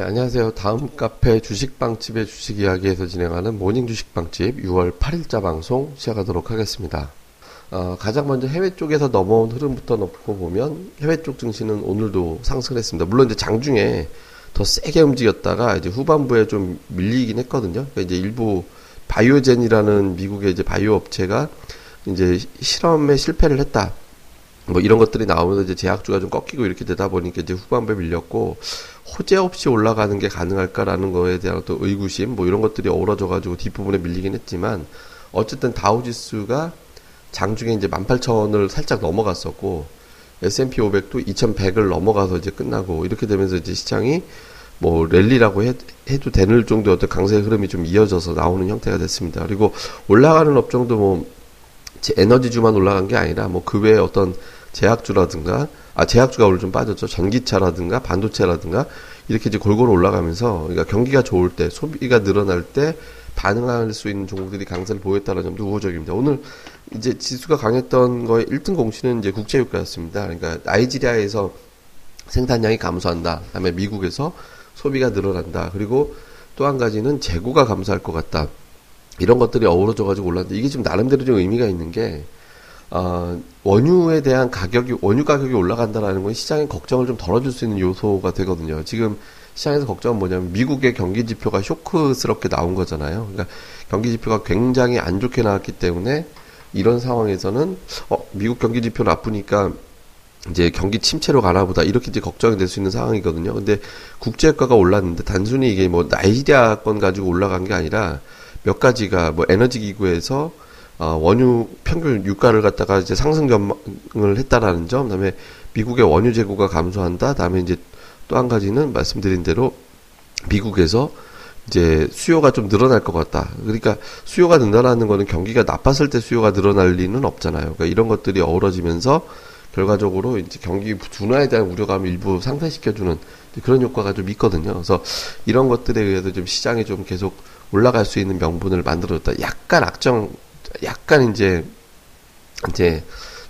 예, 안녕하세요. 다음 카페 주식빵집의 주식 이야기에서 진행하는 모닝 주식빵집 6월 8일자 방송 시작하도록 하겠습니다. 어, 가장 먼저 해외 쪽에서 넘어온 흐름부터 놓고 보면 해외 쪽 증시는 오늘도 상승했습니다. 물론 이제 장중에 더 세게 움직였다가 이제 후반부에 좀 밀리긴 했거든요. 그러니까 이제 일부 바이오젠이라는 미국의 이제 바이오 업체가 이제 실험에 실패를 했다. 뭐 이런 것들이 나오면서 이제 제약주가 좀 꺾이고 이렇게 되다 보니까 이제 후반부에 밀렸고 호재 없이 올라가는 게 가능할까라는 거에 대한 또 의구심 뭐 이런 것들이 어우러져 가지고 뒷부분에 밀리긴 했지만 어쨌든 다우지수가 장중에 이제 18,000원을 살짝 넘어갔었고 S&P 500도 2,100을 넘어가서 이제 끝나고 이렇게 되면서 이제 시장이 뭐 랠리라고 해, 도 되는 정도의 어떤 강세 흐름이 좀 이어져서 나오는 형태가 됐습니다. 그리고 올라가는 업종도 뭐 에너지주만 올라간 게 아니라 뭐 그 외에 어떤 제약주라든가 아 제약주가 오늘 좀 빠졌죠. 전기차라든가 반도체라든가 이렇게 이제 골고루 올라가면서 그러니까 경기가 좋을 때 소비가 늘어날 때 반응할 수 있는 종목들이 강세를 보였다는 점도 우호적입니다. 오늘 이제 지수가 강했던 거에 1등 공시는 이제 국제유가였습니다. 그러니까 나이지리아에서 생산량이 감소한다. 그다음에 미국에서 소비가 늘어난다. 그리고 또 한 가지는 재고가 감소할 것 같다. 이런 것들이 어우러져 가지고 올랐는데 이게 지금 나름대로 좀 의미가 있는 게 어, 원유에 대한 가격이 원유 가격이 올라간다라는 건 시장의 걱정을 좀 덜어줄 수 있는 요소가 되거든요. 지금 시장에서 걱정은 뭐냐면 미국의 경기 지표가 쇼크스럽게 나온 거잖아요. 그러니까 경기 지표가 굉장히 안 좋게 나왔기 때문에 이런 상황에서는 어, 미국 경기 지표 나쁘니까 이제 경기 침체로 가나 보다 이렇게 이제 걱정이 될 수 있는 상황이거든요. 근데 국제유가가 올랐는데 단순히 이게 뭐 나이리아 건 가지고 올라간 게 아니라 몇 가지가 뭐 에너지 기구에서 어, 원유 평균 유가를 갖다가 이제 상승 전망을 했다라는 점, 그다음에 미국의 원유 재고가 감소한다. 다음에 이제 또 한 가지는 말씀드린 대로 미국에서 이제 수요가 좀 늘어날 것 같다. 그러니까 수요가 늘어나는 거는 경기가 나빴을 때 수요가 늘어날 리는 없잖아요. 그러니까 이런 것들이 어우러지면서 결과적으로 이제 경기 둔화에 대한 우려감을 일부 상쇄시켜주는 그런 효과가 좀 있거든요. 그래서 이런 것들에 의해서 좀 시장이 좀 계속 올라갈 수 있는 명분을 만들어줬다. 약간 악정 약간 이제 이제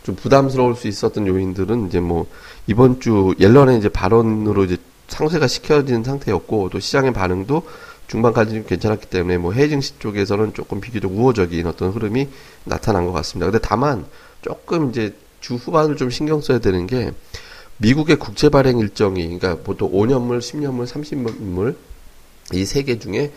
좀 부담스러울 수 있었던 요인들은 이제 뭐 이번 주 옐런의 이제 발언으로 이제 상쇄가 시켜진 상태였고 또 시장의 반응도 중반까지 좀 괜찮았기 때문에 뭐 해증시 쪽에서는 조금 비교적 우호적인 어떤 흐름이 나타난 것 같습니다. 근데 다만 조금 이제 주 후반을 좀 신경 써야 되는 게 미국의 국채 발행 일정이 그러니까 보통 5년물, 10년물, 30년물 이 세 개 중에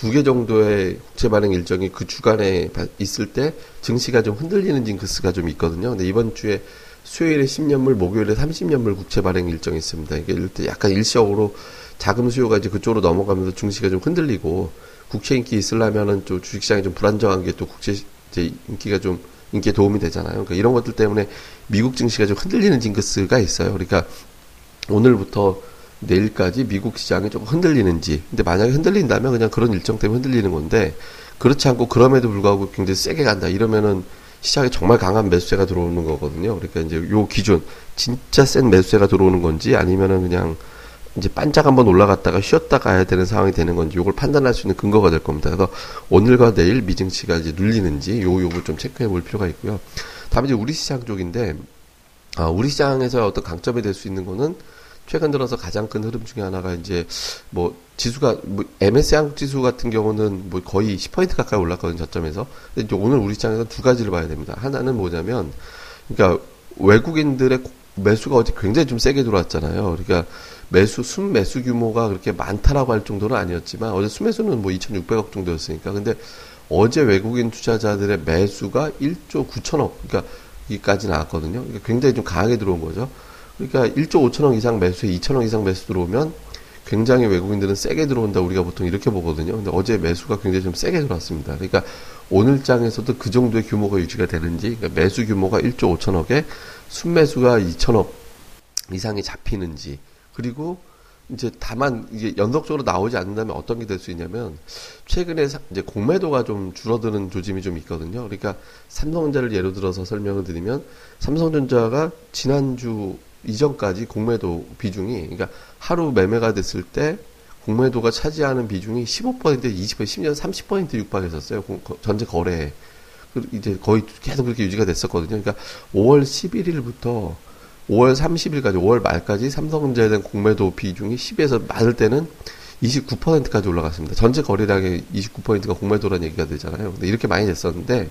두 개 정도의 국채 발행 일정이 그 주간에 있을 때 증시가 좀 흔들리는 징크스가 좀 있거든요. 근데 이번 주에 수요일에 10년물, 목요일에 30년물 국채 발행 일정이 있습니다. 이게 이때 약간 일시적으로 자금 수요가 이제 그쪽으로 넘어가면서 증시가 좀 흔들리고 국채 인기 있으려면은 좀 주식시장이 좀 불안정한 게 또 국채 이제 인기가 좀 인기에 도움이 되잖아요. 그러니까 이런 것들 때문에 미국 증시가 좀 흔들리는 징크스가 있어요. 그러니까 오늘부터 내일까지 미국 시장이 조금 흔들리는지. 근데 만약에 흔들린다면 그냥 그런 일정 때문에 흔들리는 건데 그렇지 않고 그럼에도 불구하고 굉장히 세게 간다. 이러면은 시장에 정말 강한 매수세가 들어오는 거거든요. 그러니까 이제 요 기준 진짜 센 매수세가 들어오는 건지 아니면은 그냥 이제 반짝 한번 올라갔다가 쉬었다 가야 되는 상황이 되는 건지 요걸 판단할 수 있는 근거가 될 겁니다. 그래서 오늘과 내일 미증시가 이제 눌리는지 요 요거 좀 체크해 볼 필요가 있고요. 다음에 이제 우리 시장 쪽인데 아, 우리 시장에서 어떤 강점이 될 수 있는 거는 최근 들어서 가장 큰 흐름 중에 하나가 이제 뭐 지수가 뭐 MSCI 한국 지수 같은 경우는 뭐 거의 10포인트 가까이 올랐거든요 저점에서. 근데 이제 오늘 우리 시장에서 두 가지를 봐야 됩니다. 하나는 뭐냐면 그러니까 외국인들의 매수가 어제 굉장히 좀 세게 들어왔잖아요. 그러니까 매수 순 매수 규모가 그렇게 많다라고 할 정도는 아니었지만 어제 순매수는 뭐 2,600억 정도였으니까 근데 어제 외국인 투자자들의 매수가 1조 9천억 그러니까 이까지 나왔거든요. 그러니까 굉장히 좀 강하게 들어온 거죠. 그러니까 1조 5천억 이상 매수에 2천억 이상 매수 들어오면 굉장히 외국인들은 세게 들어온다 우리가 보통 이렇게 보거든요. 근데 어제 매수가 굉장히 좀 세게 들어왔습니다. 그러니까 오늘 장에서도 그 정도의 규모가 유지가 되는지 그러니까 매수 규모가 1조 5천억에 순매수가 2천억 이상이 잡히는지 그리고 이제 다만 이게 연속적으로 나오지 않는다면 어떤 게 될 수 있냐면 최근에 이제 공매도가 좀 줄어드는 조짐이 좀 있거든요. 그러니까 삼성전자를 예로 들어서 설명을 드리면 삼성전자가 지난주 이전까지 공매도 비중이 그러니까 하루 매매가 됐을 때 공매도가 차지하는 비중이 15% 20% 심지어 30% 육박했었어요. 전체 거래에. 이제 거의 계속 그렇게 유지가 됐었거든요. 그러니까 5월 11일부터 5월 30일까지 5월 말까지 삼성전자에 대한 공매도 비중이 10에서 많을 때는 29%까지 올라갔습니다. 전체 거래량의 29%가 공매도라는 얘기가 되잖아요. 근데 이렇게 많이 됐었는데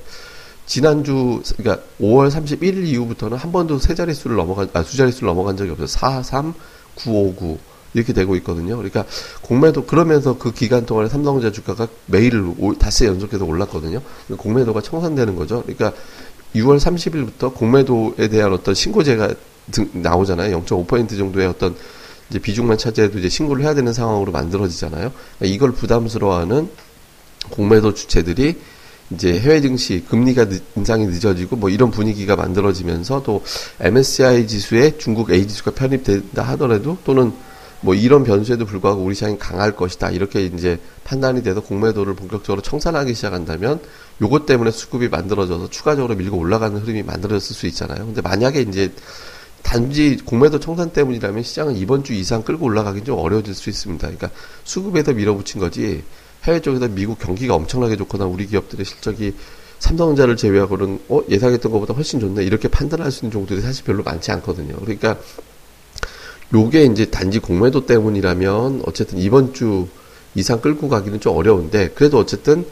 지난주 그러니까 5월 31일 이후부터는 한 번도 세 자릿수를 넘어간 아, 두 자릿수를 넘어간 적이 없어요. 4, 3, 9, 5, 9 이렇게 되고 있거든요. 그러니까 공매도 그러면서 그 기간 동안에 삼성전자 주가가 매일 다시 연속해서 올랐거든요. 공매도가 청산되는 거죠. 그러니까 6월 30일부터 공매도에 대한 어떤 신고제가 나오잖아요. 0.5% 정도의 어떤 이제 비중만 차지해도 이제 신고를 해야 되는 상황으로 만들어지잖아요. 그러니까 이걸 부담스러워하는 공매도 주체들이 이제 해외 증시 금리가 늦, 인상이 늦어지고 뭐 이런 분위기가 만들어지면서 또 MSCI 지수에 중국 A 지수가 편입된다 하더라도 또는 뭐 이런 변수에도 불구하고 우리 시장이 강할 것이다 이렇게 이제 판단이 돼서 공매도를 본격적으로 청산하기 시작한다면 요것 때문에 수급이 만들어져서 추가적으로 밀고 올라가는 흐름이 만들어졌을 수 있잖아요. 근데 만약에 이제 단지 공매도 청산 때문이라면 시장은 이번 주 이상 끌고 올라가긴 좀 어려워질 수 있습니다. 그러니까 수급에서 밀어붙인 거지 해외 쪽에서 미국 경기가 엄청나게 좋거나 우리 기업들의 실적이 삼성전자를 제외하고는 어 예상했던 것보다 훨씬 좋네 이렇게 판단할 수 있는 종들이 사실 별로 많지 않거든요. 그러니까 요게 이제 단지 공매도 때문이라면 어쨌든 이번 주 이상 끌고 가기는 좀 어려운데 그래도 어쨌든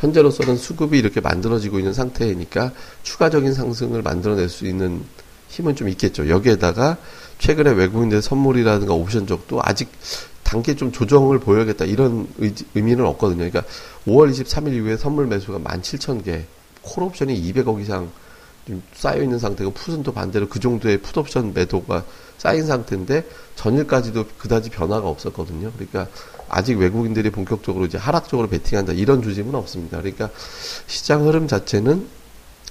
현재로서는 수급이 이렇게 만들어지고 있는 상태이니까 추가적인 상승을 만들어낼 수 있는 힘은 좀 있겠죠. 여기에다가 최근에 외국인들 선물이라든가 옵션 쪽도 아직 단계 좀 조정을 보여야겠다 이런 의미는 없거든요. 그러니까 5월 23일 이후에 선물 매수가 17,000개, 콜옵션이 200억 이상 좀 쌓여 있는 상태고 또 반대로 그 정도의 풋옵션 매도가 쌓인 상태인데 전일까지도 그다지 변화가 없었거든요. 그러니까 아직 외국인들이 본격적으로 이제 하락적으로 베팅한다 이런 조짐은 없습니다. 그러니까 시장 흐름 자체는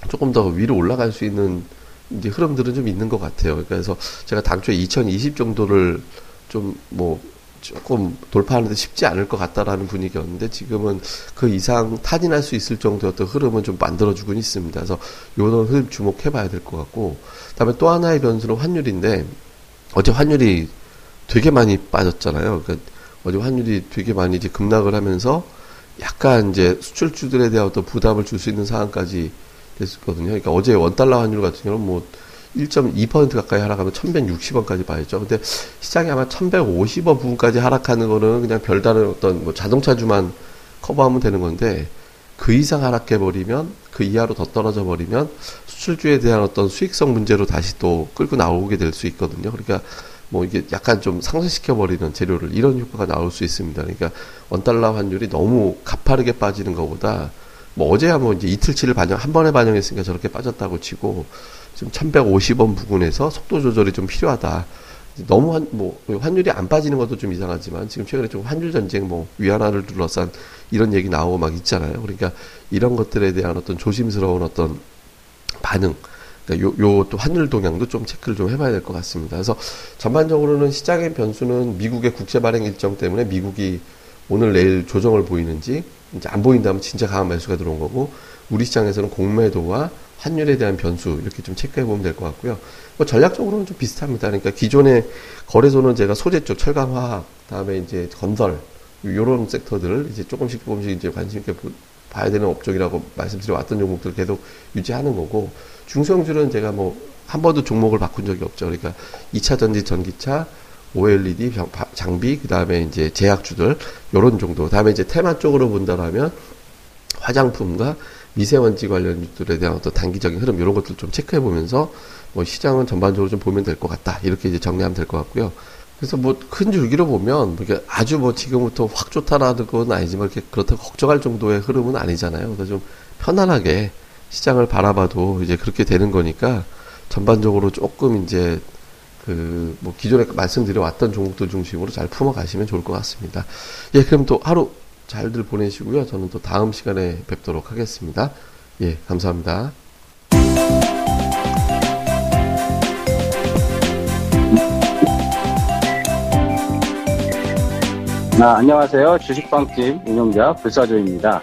조금 더 위로 올라갈 수 있는 이제 흐름들은 좀 있는 것 같아요. 그래서 제가 당초에 2020 정도를 좀 뭐 조금 돌파하는데 쉽지 않을 것 같다라는 분위기였는데 지금은 그 이상 탄인할 수 있을 정도의 어떤 흐름은 좀 만들어주곤 있습니다. 그래서 요런 흐름 주목해봐야 될 것 같고, 그다음에 또 하나의 변수는 환율인데 어제 환율이 되게 많이 빠졌잖아요. 그러니까 어제 환율이 되게 많이 이제 급락을 하면서 약간 이제 수출주들에 대한 어떤 부담을 줄 수 있는 상황까지 됐었거든요. 그러니까 어제 원 달러 환율 같은 경우는 뭐 1.2% 가까이 하락하면 1160원까지 봐야죠. 근데 시장이 아마 1150원 부분까지 하락하는 거는 그냥 별다른 어떤 뭐 자동차주만 커버하면 되는 건데 그 이상 하락해 버리면 그 이하로 더 떨어져 버리면 수출주에 대한 어떤 수익성 문제로 다시 또 끌고 나오게 될 수 있거든요. 그러니까 뭐 이게 약간 좀 상쇄시켜 버리는 재료를 이런 효과가 나올 수 있습니다. 그러니까 원달러 환율이 너무 가파르게 빠지는 것보다 뭐 어제야 뭐 이제 이틀치를 반영 한 번에 반영했으니까 저렇게 빠졌다고 치고 지금 1150원 부근에서 속도 조절이 좀 필요하다. 너무 환, 뭐, 환율이 안 빠지는 것도 좀 이상하지만 지금 최근에 좀 환율 전쟁 뭐 위안화를 둘러싼 이런 얘기 나오고 막 있잖아요. 그러니까 이런 것들에 대한 어떤 조심스러운 어떤 반응. 그러니까 요, 요 또 환율 동향도 좀 체크를 좀 해봐야 될 것 같습니다. 그래서 전반적으로는 시장의 변수는 미국의 국제 발행 일정 때문에 미국이 오늘 내일 조정을 보이는지 이제 안 보인다면 진짜 강한 매수가 들어온 거고 우리 시장에서는 공매도와 환율에 대한 변수 이렇게 좀 체크해 보면 될 것 같고요. 뭐 전략적으로는 좀 비슷합니다. 그러니까 기존의 거래소는 제가 소재 쪽, 철강, 화학, 다음에 이제 건설 요런 섹터들을 이제 조금씩 조금씩 이제 관심 있게 봐야 되는 업종이라고 말씀드려 왔던 종목들 계속 유지하는 거고 중성주는 제가 뭐 한 번도 종목을 바꾼 적이 없죠. 그러니까 2차 전지 전기차, OLED 장비, 그 다음에 이제 제약주들, 요런 정도. 다음에 이제 테마 쪽으로 본다라면 화장품과 미세먼지 관련주들에 대한 어떤 단기적인 흐름 이런 것들 좀 체크해 보면서 뭐 시장은 전반적으로 좀 보면 될 것 같다 이렇게 이제 정리하면 될 것 같고요. 그래서 뭐 큰 줄기로 보면 이게 아주 뭐 지금부터 확 좋다라는 건 아니지만 이렇게 그렇다고 걱정할 정도의 흐름은 아니잖아요. 그래서 좀 편안하게 시장을 바라봐도 이제 그렇게 되는 거니까 전반적으로 조금 이제 그 뭐 기존에 말씀드려 왔던 종목들 중심으로 잘 품어 가시면 좋을 것 같습니다. 예, 그럼 또 하루 잘들 보내시고요. 저는 또 다음 시간에 뵙도록 하겠습니다. 예, 감사합니다. 아, 안녕하세요. 주식방집 운영자 불사조입니다.